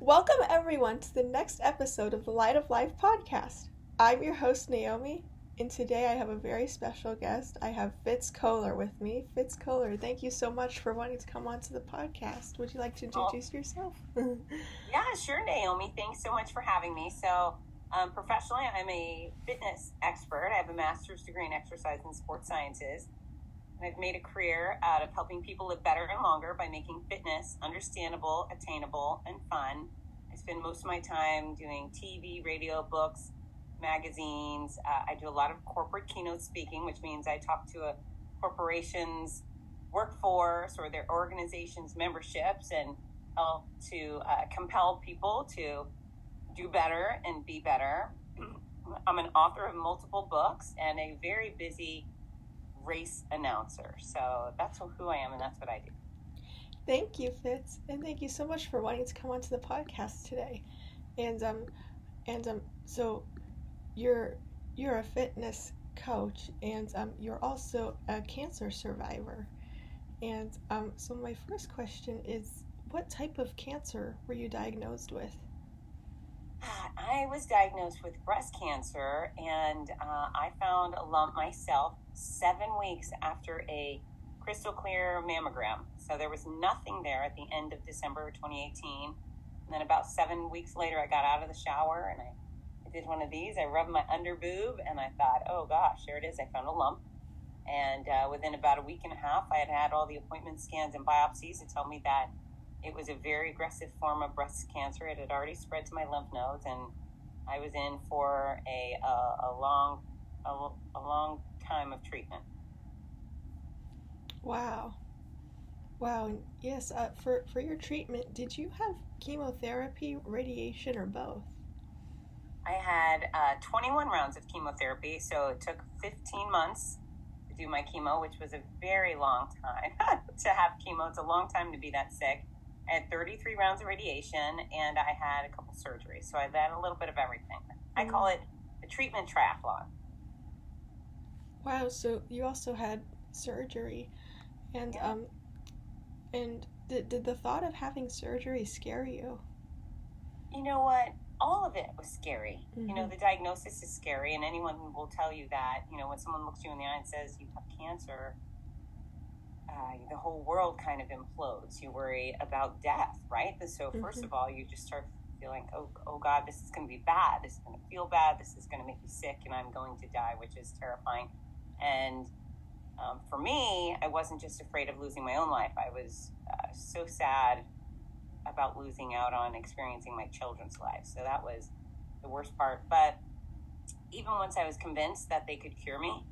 Welcome, everyone, to the next episode of the Light of Life podcast. I'm your host, Naomi, and today I have a very special guest. I have Fitz Koehler with me. Fitz Koehler, thank you so much for wanting to come onto the podcast. Would you like to introduce oh. yourself? yeah, sure, Naomi. Thanks so much for having me. So, um, professionally, I'm a fitness expert. I have a master's degree in exercise and sports sciences. I've made a career out of helping people live better and longer by making fitness understandable, attainable, and fun. I spend most of my time doing TV, radio, books, magazines. Uh, I do a lot of corporate keynote speaking, which means I talk to a corporation's workforce or their organization's memberships and help to uh, compel people to do better and be better. I'm an author of multiple books and a very busy race announcer. So that's who I am and that's what I do. Thank you, Fitz, and thank you so much for wanting to come onto the podcast today. And um, and um, so you're you're a fitness coach, and um, you're also a cancer survivor. And um, so my first question is, what type of cancer were you diagnosed with? I was diagnosed with breast cancer, and uh, I found a lump myself seven weeks after a crystal clear mammogram. So there was nothing there at the end of December 2018. And then about seven weeks later, I got out of the shower and I, I did one of these. I rubbed my under boob and I thought, oh gosh, there it is. I found a lump. And uh, within about a week and a half, I had had all the appointment scans and biopsies to tell me that it was a very aggressive form of breast cancer. It had already spread to my lymph nodes, and I was in for a, a, a long a, a long time of treatment. Wow. Wow. Yes. Uh, for for your treatment, did you have chemotherapy, radiation, or both? I had uh, 21 rounds of chemotherapy, so it took 15 months to do my chemo, which was a very long time to have chemo. It's a long time to be that sick. I had 33 rounds of radiation, and I had a couple surgeries. So I had a little bit of everything. I call mm. it a treatment triathlon. Wow, so you also had surgery, and yeah. um, and did did the thought of having surgery scare you? You know what? All of it was scary. Mm-hmm. You know, mm-hmm. the diagnosis is scary, and anyone will tell you that. You know, when someone looks you in the eye and says you have cancer, uh, the whole world kind of implodes. You worry about death, right? And so, 1st mm-hmm. of all, you just start feeling, oh, oh God, this is going to be bad. This is going to feel bad. This is going to make me sick, and I'm going to die, which is terrifying. And um, for me, I wasn't just afraid of losing my own life. I was uh, so sad about losing out on experiencing my children's lives. So that was the worst part. But even once I was convinced that they could cure me,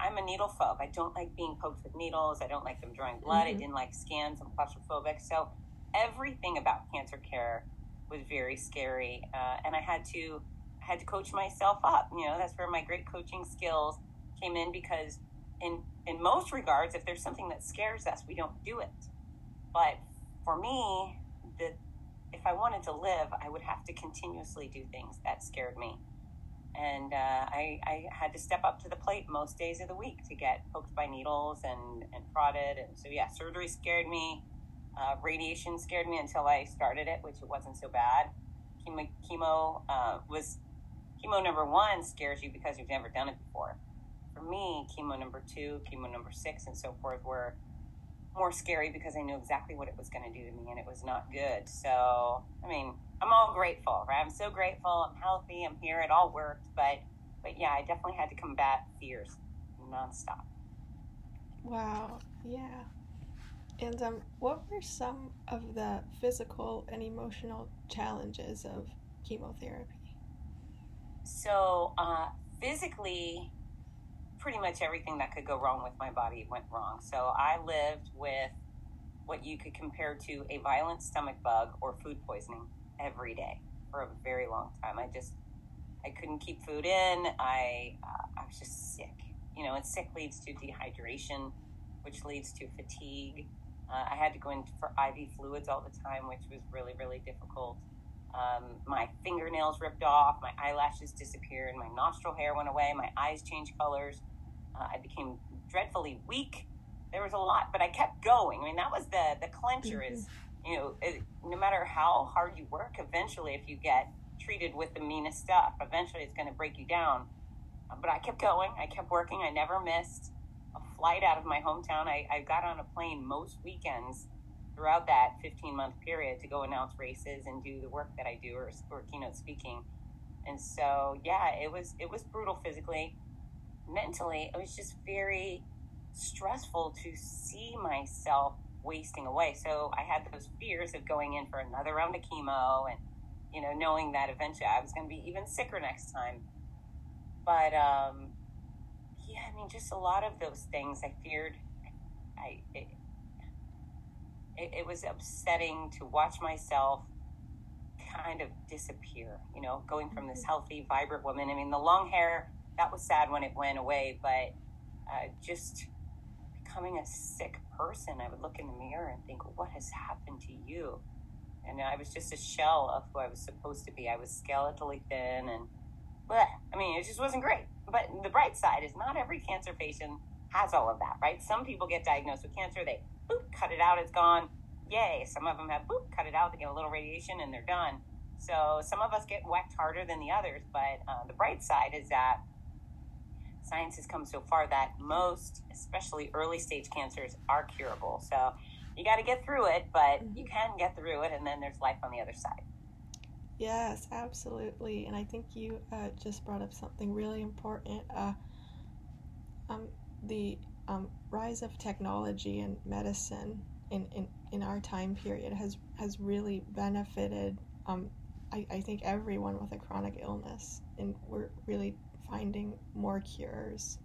I'm a needle phobe. I don't like being poked with needles. I don't like them drawing blood. Mm-hmm. I didn't like scans. I'm claustrophobic. So everything about cancer care was very scary, uh, and I had to I had to coach myself up. You know, that's where my great coaching skills came in because in in most regards, if there's something that scares us, we don't do it. But for me, the if I wanted to live, I would have to continuously do things that scared me. And uh, I, I had to step up to the plate most days of the week to get poked by needles and, and prodded. And so, yeah, surgery scared me. Uh, radiation scared me until I started it, which it wasn't so bad. Chemo, chemo uh, was chemo number one scares you because you've never done it before. For me, chemo number two, chemo number six, and so forth were more scary because I knew exactly what it was going to do to me, and it was not good. So, I mean, I'm all grateful, right? I'm so grateful. I'm healthy. I'm here. It all worked, but but yeah, I definitely had to combat fears nonstop. Wow. Yeah. And um, what were some of the physical and emotional challenges of chemotherapy? So, uh, physically, pretty much everything that could go wrong with my body went wrong. So, I lived with what you could compare to a violent stomach bug or food poisoning every day for a very long time. I just, I couldn't keep food in. I, uh, I was just sick. You know, and sick leads to dehydration, which leads to fatigue. Uh, I had to go in for IV fluids all the time, which was really, really difficult. Um, my fingernails ripped off, my eyelashes disappeared, my nostril hair went away, my eyes changed colors. Uh, I became dreadfully weak. There was a lot, but I kept going. I mean, that was the the clincher mm-hmm. is you know, it, no matter how hard you work, eventually, if you get treated with the meanest stuff, eventually it's going to break you down. But I kept going. I kept working. I never missed a flight out of my hometown. I, I got on a plane most weekends throughout that 15 month period to go announce races and do the work that I do or, or keynote speaking. And so, yeah, it was it was brutal physically, mentally. It was just very stressful to see myself wasting away. So I had those fears of going in for another round of chemo and you know knowing that eventually I was going to be even sicker next time. But um, yeah, I mean, just a lot of those things I feared. I it, it, it was upsetting to watch myself kind of disappear. You know, going from this mm-hmm. healthy, vibrant woman. I mean, the long hair that was sad when it went away, but uh, just becoming a sick person, I would look in the mirror and think, what has happened to you? And I was just a shell of who I was supposed to be. I was skeletally thin and, bleh. I mean, it just wasn't great. But the bright side is not every cancer patient has all of that, right? Some people get diagnosed with cancer, they boop, cut it out, it's gone. Yay. Some of them have boop, cut it out, they get a little radiation, and they're done. So some of us get whacked harder than the others. But uh, the bright side is that science has come so far that most, especially early stage cancers, are curable. So you got to get through it, but mm-hmm. you can get through it, and then there's life on the other side. Yes, absolutely. And I think you uh, just brought up something really important. Uh, um, the um, rise of technology and medicine in, in, in our time period has, has really benefited, um, I, I think, everyone with a chronic illness. And we're really finding more cures.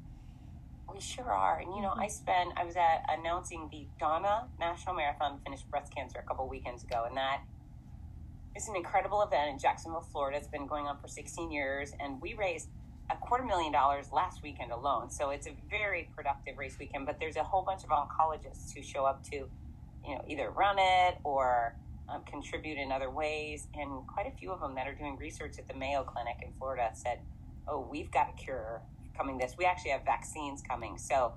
We sure are. And, you know, mm-hmm. I spent, I was at announcing the Donna National Marathon finished breast cancer a couple weekends ago. And that is an incredible event in Jacksonville, Florida. It's been going on for 16 years. And we raised a quarter million dollars last weekend alone. So it's a very productive race weekend. But there's a whole bunch of oncologists who show up to, you know, either run it or um, contribute in other ways. And quite a few of them that are doing research at the Mayo Clinic in Florida said, oh, we've got a cure coming this. We actually have vaccines coming. So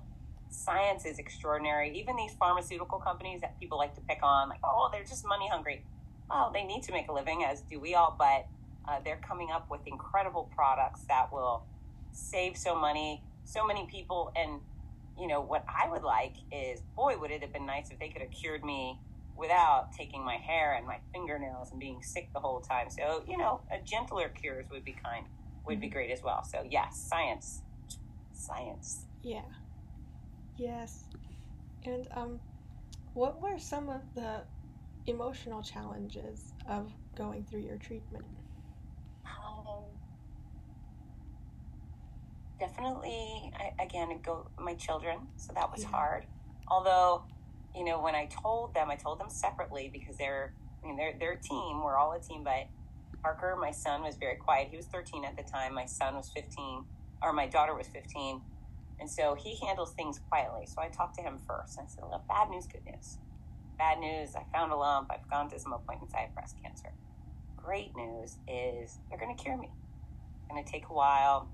science is extraordinary. Even these pharmaceutical companies that people like to pick on, like, oh, they're just money hungry. Well, they need to make a living, as do we all, but uh, they're coming up with incredible products that will save so many, so many people. And, you know, what I would like is, boy, would it have been nice if they could have cured me without taking my hair and my fingernails and being sick the whole time. So, you know, a gentler cures would be kind would be great as well. So yes, science, science. Yeah. Yes. And um, what were some of the emotional challenges of going through your treatment? Um, definitely, I, again, go my children. So that was yeah. hard. Although, you know, when I told them, I told them separately because they're, I mean, they're they're a team. We're all a team, but Parker, my son, was very quiet. He was 13 at the time. My son was 15, or my daughter was 15. And so he handles things quietly. So I talked to him first. I said, Look, bad news, good news. Bad news, I found a lump. I've gone to some appointments. I have breast cancer. Great news is they're going to cure me. It's going to take a while.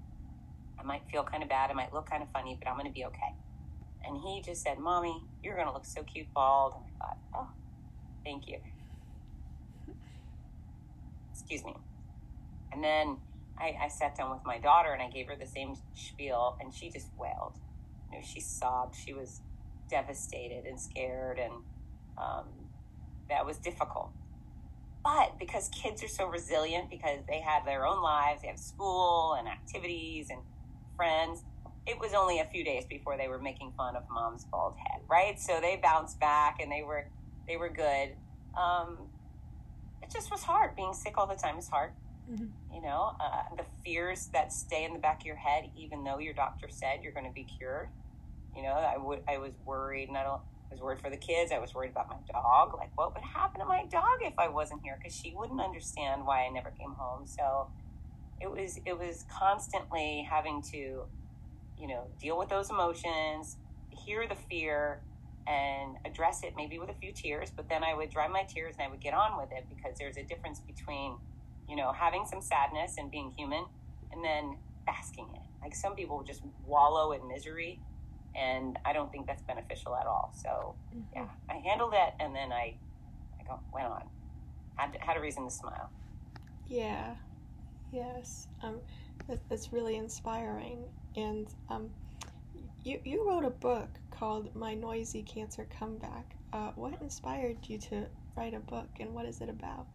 I might feel kind of bad. I might look kind of funny, but I'm going to be okay. And he just said, Mommy, you're going to look so cute bald. And I thought, Oh, thank you excuse me. And then I, I sat down with my daughter and I gave her the same spiel, and she just wailed. You know, she sobbed. She was devastated and scared, and um, that was difficult. But because kids are so resilient, because they have their own lives, they have school and activities and friends, it was only a few days before they were making fun of mom's bald head, right? So they bounced back and they were they were good. Um, it just was hard. Being sick all the time is hard. Mm-hmm. You know, uh, the fears that stay in the back of your head, even though your doctor said you're going to be cured. You know, I would, I was worried, and I don't. I was worried for the kids. I was worried about my dog. Like, what would happen to my dog if I wasn't here? Because she wouldn't understand why I never came home. So, it was, it was constantly having to, you know, deal with those emotions, hear the fear, and address it maybe with a few tears, but then I would dry my tears and I would get on with it because there's a difference between, you know, having some sadness and being human and then basking it. Like some people just wallow in misery and I don't think that's beneficial at all. So mm-hmm. yeah, I handled it and then I, I go, went on. Had, had a reason to smile. Yeah. Yes. Um, that, that's really inspiring. And um, you, you wrote a book called My Noisy Cancer Comeback. Uh, what inspired you to write a book and what is it about?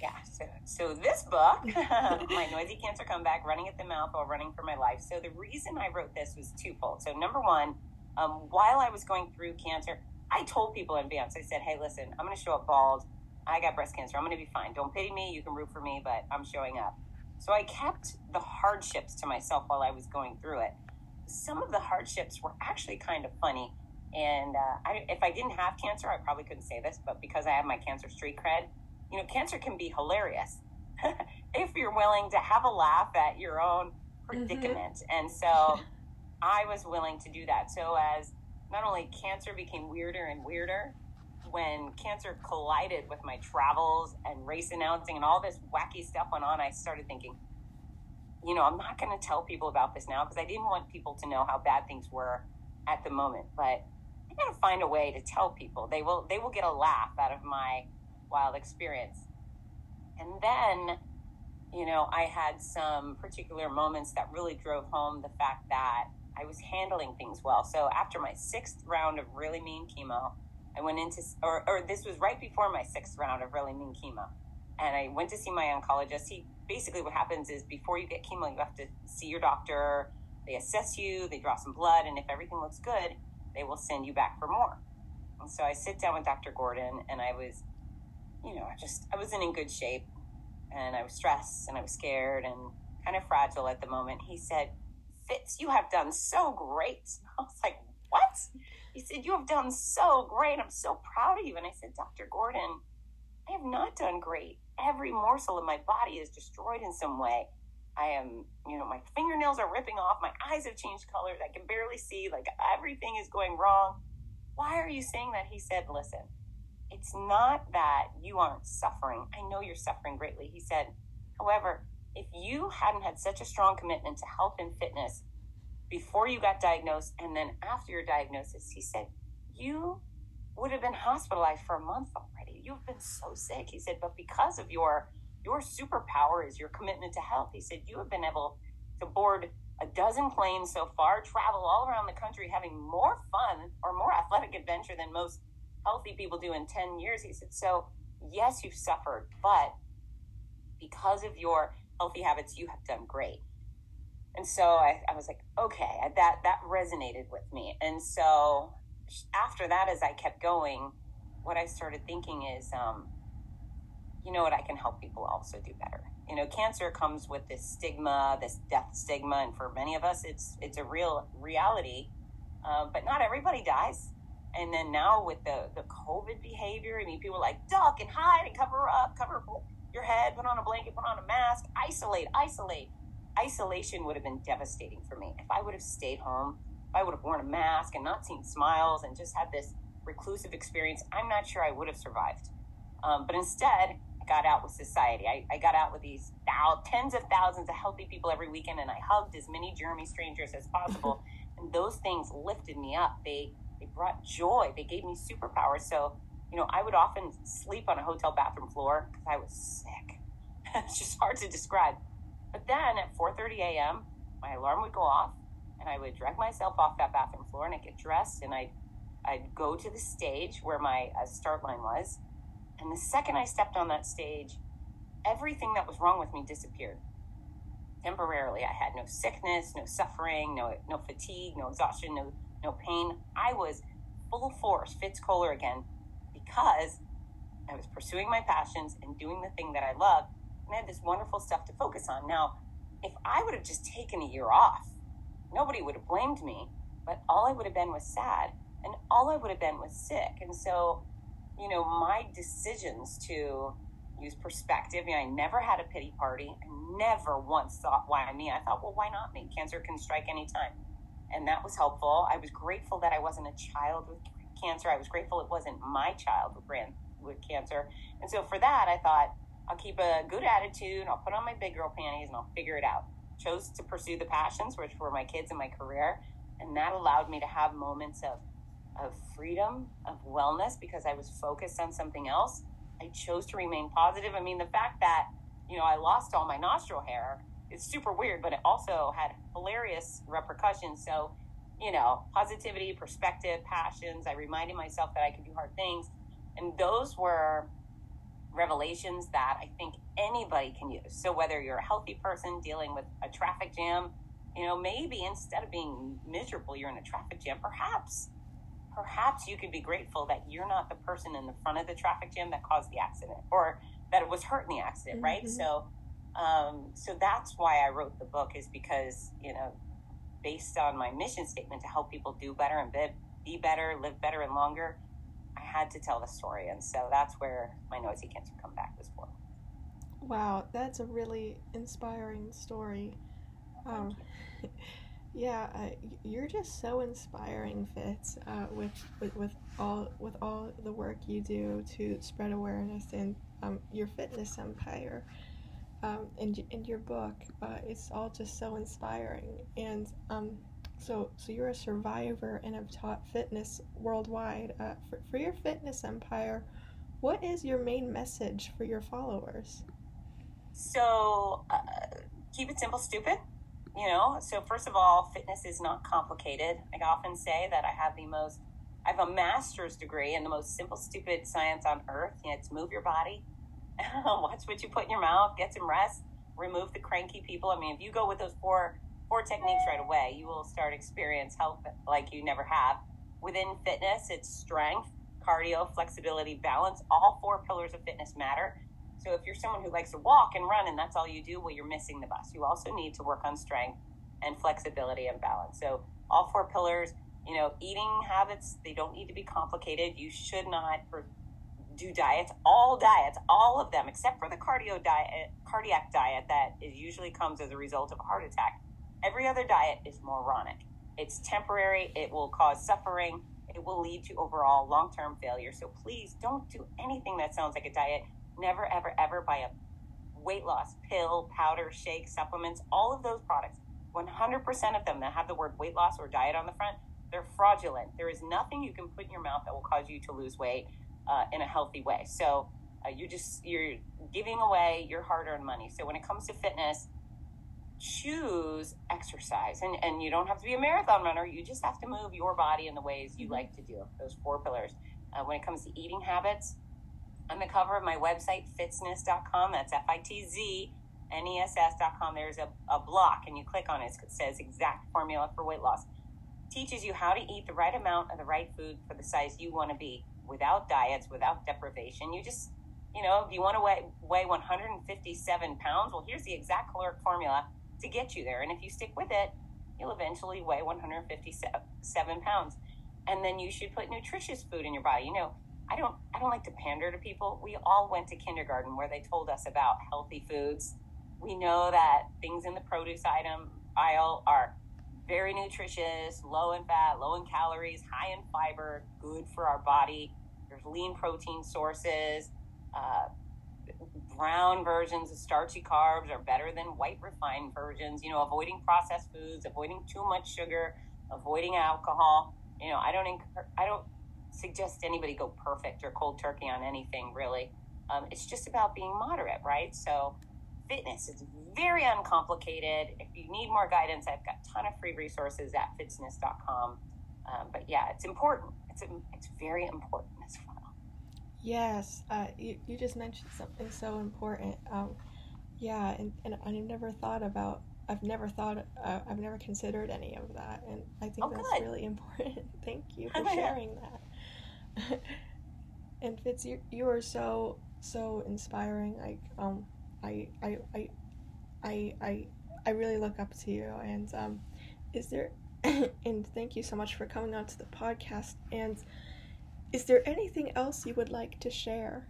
yeah, so, so this book, My Noisy Cancer Comeback, Running at the Mouth While Running for My Life. So the reason I wrote this was twofold. So, number one, um, while I was going through cancer, I told people in advance, I said, hey, listen, I'm going to show up bald. I got breast cancer. I'm going to be fine. Don't pity me. You can root for me, but I'm showing up. So I kept the hardships to myself while I was going through it. Some of the hardships were actually kind of funny. And uh, I, if I didn't have cancer, I probably couldn't say this, but because I have my cancer street cred, you know, cancer can be hilarious if you're willing to have a laugh at your own predicament. Mm-hmm. And so I was willing to do that. So as not only cancer became weirder and weirder, when cancer collided with my travels and race announcing and all this wacky stuff went on, I started thinking, you know, I'm not going to tell people about this now because I didn't want people to know how bad things were at the moment. But I got to find a way to tell people. They will they will get a laugh out of my wild experience. And then, you know, I had some particular moments that really drove home the fact that I was handling things well. So after my sixth round of really mean chemo, I went into, or, or this was right before my sixth round of really mean chemo. And I went to see my oncologist. He basically what happens is before you get chemo, you have to see your doctor. They assess you, they draw some blood, and if everything looks good, they will send you back for more. And so I sit down with Dr. Gordon, and I was, you know, I just, I wasn't in good shape, and I was stressed, and I was scared, and kind of fragile at the moment. He said, Fitz, you have done so great. I was like, what? He said, You have done so great. I'm so proud of you. And I said, Dr. Gordon, I have not done great. Every morsel of my body is destroyed in some way. I am, you know, my fingernails are ripping off. My eyes have changed colors. I can barely see. Like everything is going wrong. Why are you saying that? He said, Listen, it's not that you aren't suffering. I know you're suffering greatly. He said, However, if you hadn't had such a strong commitment to health and fitness before you got diagnosed and then after your diagnosis, he said, you would have been hospitalized for a month already. You've been so sick. He said, but because of your your superpower is your commitment to health. He said, you have been able to board a dozen planes so far, travel all around the country, having more fun or more athletic adventure than most healthy people do in 10 years. He said, so yes, you've suffered, but because of your healthy habits, you have done great. And so I, I was like, okay, that, that resonated with me. And so after that, as I kept going, what I started thinking is, um, you know what, I can help people also do better. You know, cancer comes with this stigma, this death stigma, and for many of us, it's it's a real reality. Uh, but not everybody dies. And then now with the the COVID behavior, I mean, people like duck and hide and cover up, cover your head, put on a blanket, put on a mask, isolate, isolate isolation would have been devastating for me. If I would have stayed home, if I would have worn a mask and not seen smiles and just had this reclusive experience, I'm not sure I would have survived. Um, but instead, I got out with society. I, I got out with these thou- tens of thousands of healthy people every weekend, and I hugged as many Jeremy strangers as possible. and those things lifted me up. They they brought joy. They gave me superpowers. So, you know, I would often sleep on a hotel bathroom floor because I was sick. it's just hard to describe. But then at 4:30 a.m., my alarm would go off, and I would drag myself off that bathroom floor, and I'd get dressed, and I'd I'd go to the stage where my uh, start line was, and the second I stepped on that stage, everything that was wrong with me disappeared. Temporarily, I had no sickness, no suffering, no no fatigue, no exhaustion, no no pain. I was full force Fitz Koehler again because I was pursuing my passions and doing the thing that I loved had this wonderful stuff to focus on. Now, if I would have just taken a year off, nobody would have blamed me, but all I would have been was sad, and all I would have been was sick. And so, you know, my decisions to use perspective, you know, I never had a pity party. I never once thought, why me? I thought, well, why not me? Cancer can strike anytime. And that was helpful. I was grateful that I wasn't a child with cancer. I was grateful it wasn't my child with cancer. And so for that, I thought, I'll keep a good attitude. I'll put on my big girl panties and I'll figure it out. Chose to pursue the passions, which were my kids and my career. And that allowed me to have moments of, of freedom, of wellness, because I was focused on something else. I chose to remain positive. I mean, the fact that, you know, I lost all my nostril hair is super weird, but it also had hilarious repercussions. So, you know, positivity, perspective, passions. I reminded myself that I could do hard things. And those were revelations that I think anybody can use. So whether you're a healthy person dealing with a traffic jam, you know, maybe instead of being miserable, you're in a traffic jam, perhaps perhaps you could be grateful that you're not the person in the front of the traffic jam that caused the accident or that it was hurt in the accident, mm-hmm. right? So um, so that's why I wrote the book is because, you know, based on my mission statement to help people do better and be, be better, live better and longer, I had to tell the story. And so that's where my Noisy Cancer Comeback was born. Wow, that's a really inspiring story. Um, yeah, uh, you're just so inspiring, Fitz, uh, with, with with all with all the work you do to spread awareness in um, your fitness empire. Um, in, in your book, uh, it's all just so inspiring. And um, so, so you're a survivor and have taught fitness worldwide. Uh, for, for your fitness empire, what is your main message for your followers? So, uh, keep it simple, stupid. You know, so first of all, fitness is not complicated. I often say that I have the most, I have a master's degree in the most simple, stupid science on earth. You know, it's move your body, watch what you put in your mouth, get some rest, remove the cranky people. I mean, if you go with those four four techniques right away, you will start experience health like you never have. Within fitness, it's strength, cardio, flexibility, balance. All four pillars of fitness matter. So if you're someone who likes to walk and run and that's all you do, well, you're missing the bus. You also need to work on strength and flexibility and balance. So all four pillars, you know, eating habits, they don't need to be complicated. You should not do diets, all diets, all of them, except for the cardio diet, cardiac diet that is usually comes as a result of a heart attack Every other diet is moronic. It's temporary, it will cause suffering, it will lead to overall long term failure. So please don't do anything that sounds like a diet. Never, ever, ever buy a weight loss pill, powder, shake, supplements, all of those products. 100% of them that have the word weight loss or diet on the front, they're fraudulent. There is nothing you can put in your mouth that will cause you to lose weight uh, in a healthy way. So uh, you just you're giving away your hard-earned money. So when it comes to fitness, choose exercise. And, and you don't have to be a marathon runner. You just have to move your body in the ways you mm-hmm. like to do those four pillars. Uh, when it comes to eating habits on the cover of my website fitzness.com that's f-i-t-z-n-e-s-s.com there's a, a block and you click on it it says exact formula for weight loss. Teaches you how to eat the right amount of the right food for the size you want to be without diets without deprivation. You just you know if you want to weigh, weigh 157 pounds well here's the exact caloric formula to get you there. And if you stick with it, you'll eventually weigh 157 pounds. And then you should put nutritious food in your body. You know, I don't I don't like to pander to people. We all went to kindergarten where they told us about healthy foods. We know that things in the produce item aisle are very nutritious, low in fat, low in calories, high in fiber, good for our body. There's lean protein sources. Uh, brown versions of starchy carbs are better than white refined versions. You know, avoiding processed foods, avoiding too much sugar, avoiding alcohol. You know, I don't encourage, I don't suggest anybody go perfect or cold turkey on anything really. Um, it's just about being moderate, right? So, fitness is very uncomplicated. If you need more guidance, I've got a ton of free resources at fitzness.com. Um, but yeah, it's important. It's, it's very important as well. Yes, uh, you, you just mentioned something so important. Um, yeah, and, and I never thought about, I've never thought, uh, I've never considered any of that. And I think oh, that's good. really important. Thank you for sharing that. and Fitz, you, you are so, so inspiring. Like, um, I, I, I, I, I, I really look up to you. And um, is there, and thank you so much for coming on to the podcast. And is there anything else you would like to share?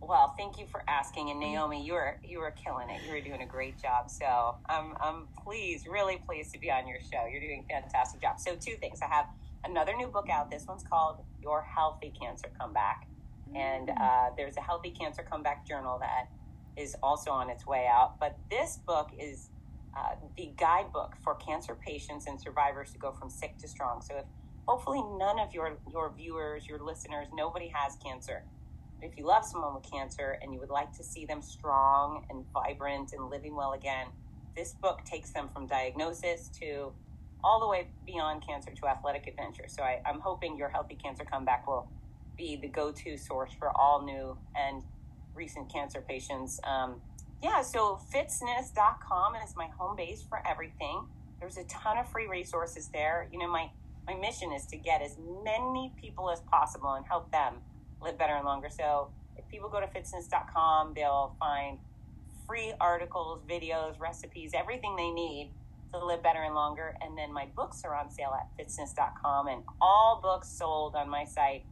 Well, thank you for asking. And Naomi, you were you were killing it. You were doing a great job. So I'm I'm pleased, really pleased to be on your show. You're doing a fantastic job. So two things. I have another new book out. This one's called Your Healthy Cancer Comeback. And mm. uh, there's a Healthy Cancer Comeback journal that is also on its way out. But this book is uh, the guidebook for cancer patients and survivors to go from sick to strong. So if hopefully none of your your viewers, your listeners, nobody has cancer. But if you love someone with cancer and you would like to see them strong and vibrant and living well again, this book takes them from diagnosis to all the way beyond cancer to athletic adventure. So I, am hoping your Healthy Cancer Comeback will be the go to source for all new and recent cancer patients. Um, yeah, so fitzness.com is my home base for everything. There's a ton of free resources there. You know, my, my mission is to get as many people as possible and help them live better and longer. So if people go to fitzness.com, they'll find free articles, videos, recipes, everything they need to live better and longer. And then my books are on sale at fitzness.com and all books sold on my site.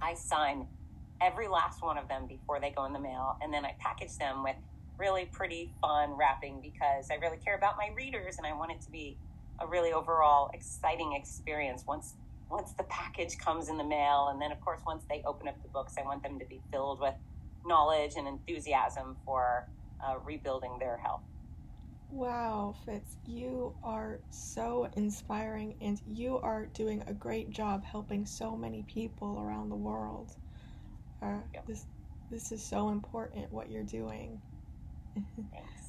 I sign every last one of them before they go in the mail. And then I package them with really pretty fun wrapping because I really care about my readers and I want it to be a really overall exciting experience once once the package comes in the mail and then of course once they open up the books I want them to be filled with knowledge and enthusiasm for uh, rebuilding their health. Wow, Fitz, you are so inspiring and you are doing a great job helping so many people around the world. Uh, yep. This this is so important what you're doing. Thanks.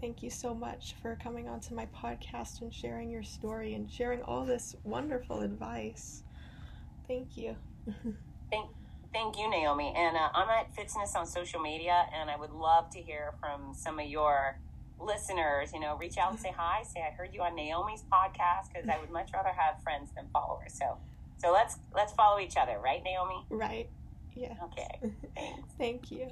Thank you so much for coming onto my podcast and sharing your story and sharing all this wonderful advice. Thank you. thank, thank you, Naomi. And uh, I'm at Fitzness on social media, and I would love to hear from some of your listeners. You know, reach out and say hi. Say I heard you on Naomi's podcast because I would much rather have friends than followers. So, so let's let's follow each other, right, Naomi? Right. Yeah. Okay. Thanks. Thank you.